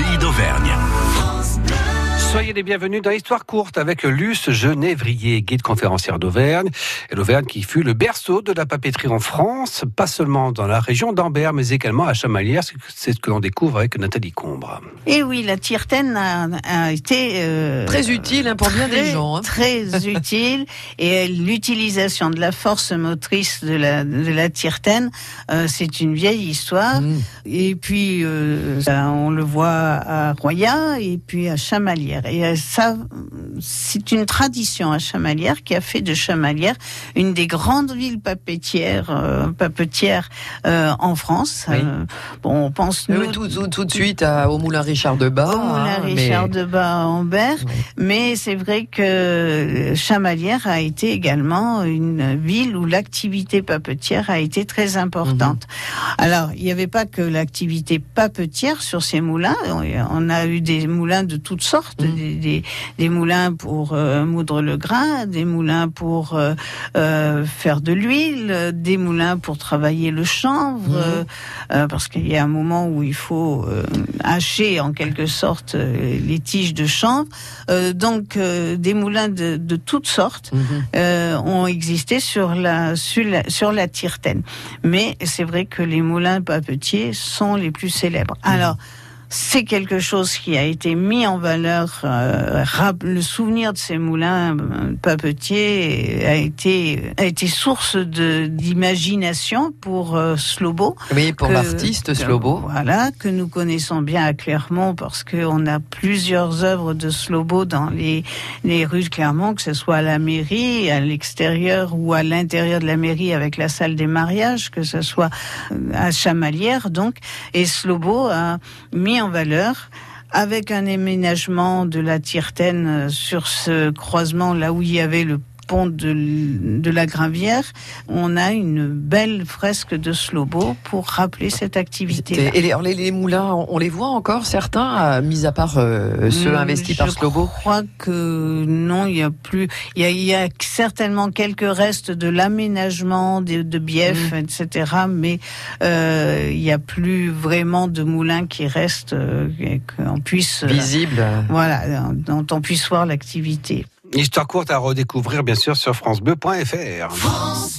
Pido Soyez les bienvenus dans Histoire courte avec Luce Genévrier, guide conférencière d'Auvergne. Et l'Auvergne qui fut le berceau de la papeterie en France, pas seulement dans la région d'Ambert, mais également à Chamalières. C'est ce que l'on découvre avec Nathalie Combre. Et oui, la tirtaine a, été... Euh, très utile hein, pour bien des gens. Hein. Très utile. Et l'utilisation de la force motrice de la, de la euh, c'est une vieille histoire. Mm. Et puis, euh, on le voit à Roya et puis à Chamalières. Et euh, ça, c'est une tradition à Chamalières qui a fait de Chamalières une des grandes villes papetières, euh, papetières euh, en France. bon, on pense nous, tout, tout, de suite à, au Moulin Richard de Bas. Au Moulin hein, Richard de Bas à Ambert. Mais c'est vrai que Chamalières a été également une ville où l'activité papetière a été très importante. Mhm. Alors, il n'y avait pas que l'activité papetière sur ces moulins. On a eu des moulins de toutes sortes des, moulins pour euh, moudre le grain, des moulins pour euh, euh, faire de l'huile, des moulins pour travailler le chanvre, mhm. parce qu'il y a un moment où il faut hacher en quelque sorte les tiges de chanvre. donc des moulins de, toutes sortes mhm. ont existé sur la, sur la sur la Tirtaine. Mais c'est vrai que les moulins papetiers sont les plus célèbres. Mhm. Alors c'est quelque chose qui a été mis en valeur. Euh, le souvenir de ces moulins euh, papetiers a été a été source d'imagination pour euh, Slobo. Oui, pour l'artiste Slobo. Voilà, que nous connaissons bien à Clermont parce qu'on a plusieurs œuvres de Slobo dans les les rues de Clermont, que ce soit à la mairie, à l'extérieur ou à l'intérieur de la mairie avec la salle des mariages, que ce soit à Chamalières donc. Et Slobo a mis en valeur avec un aménagement de la Tirtaine sur ce croisement là où il y avait le pont de, la Gravière, on a une belle fresque de Slobo pour rappeler cette activité. Et les, les, moulins, on les voit encore certains, mis à part euh, ceux hmm, investis par Slobo Je crois que non, il y a plus. Il y a, certainement quelques restes de l'aménagement de, de bief, hmm. etc. Mais euh, il n'y a plus vraiment de moulins qui restent, euh, qu'on puisse visible. voilà, dont on puisse voir l'activité. Histoire courte à redécouvrir bien sûr sur francebleu.fr. France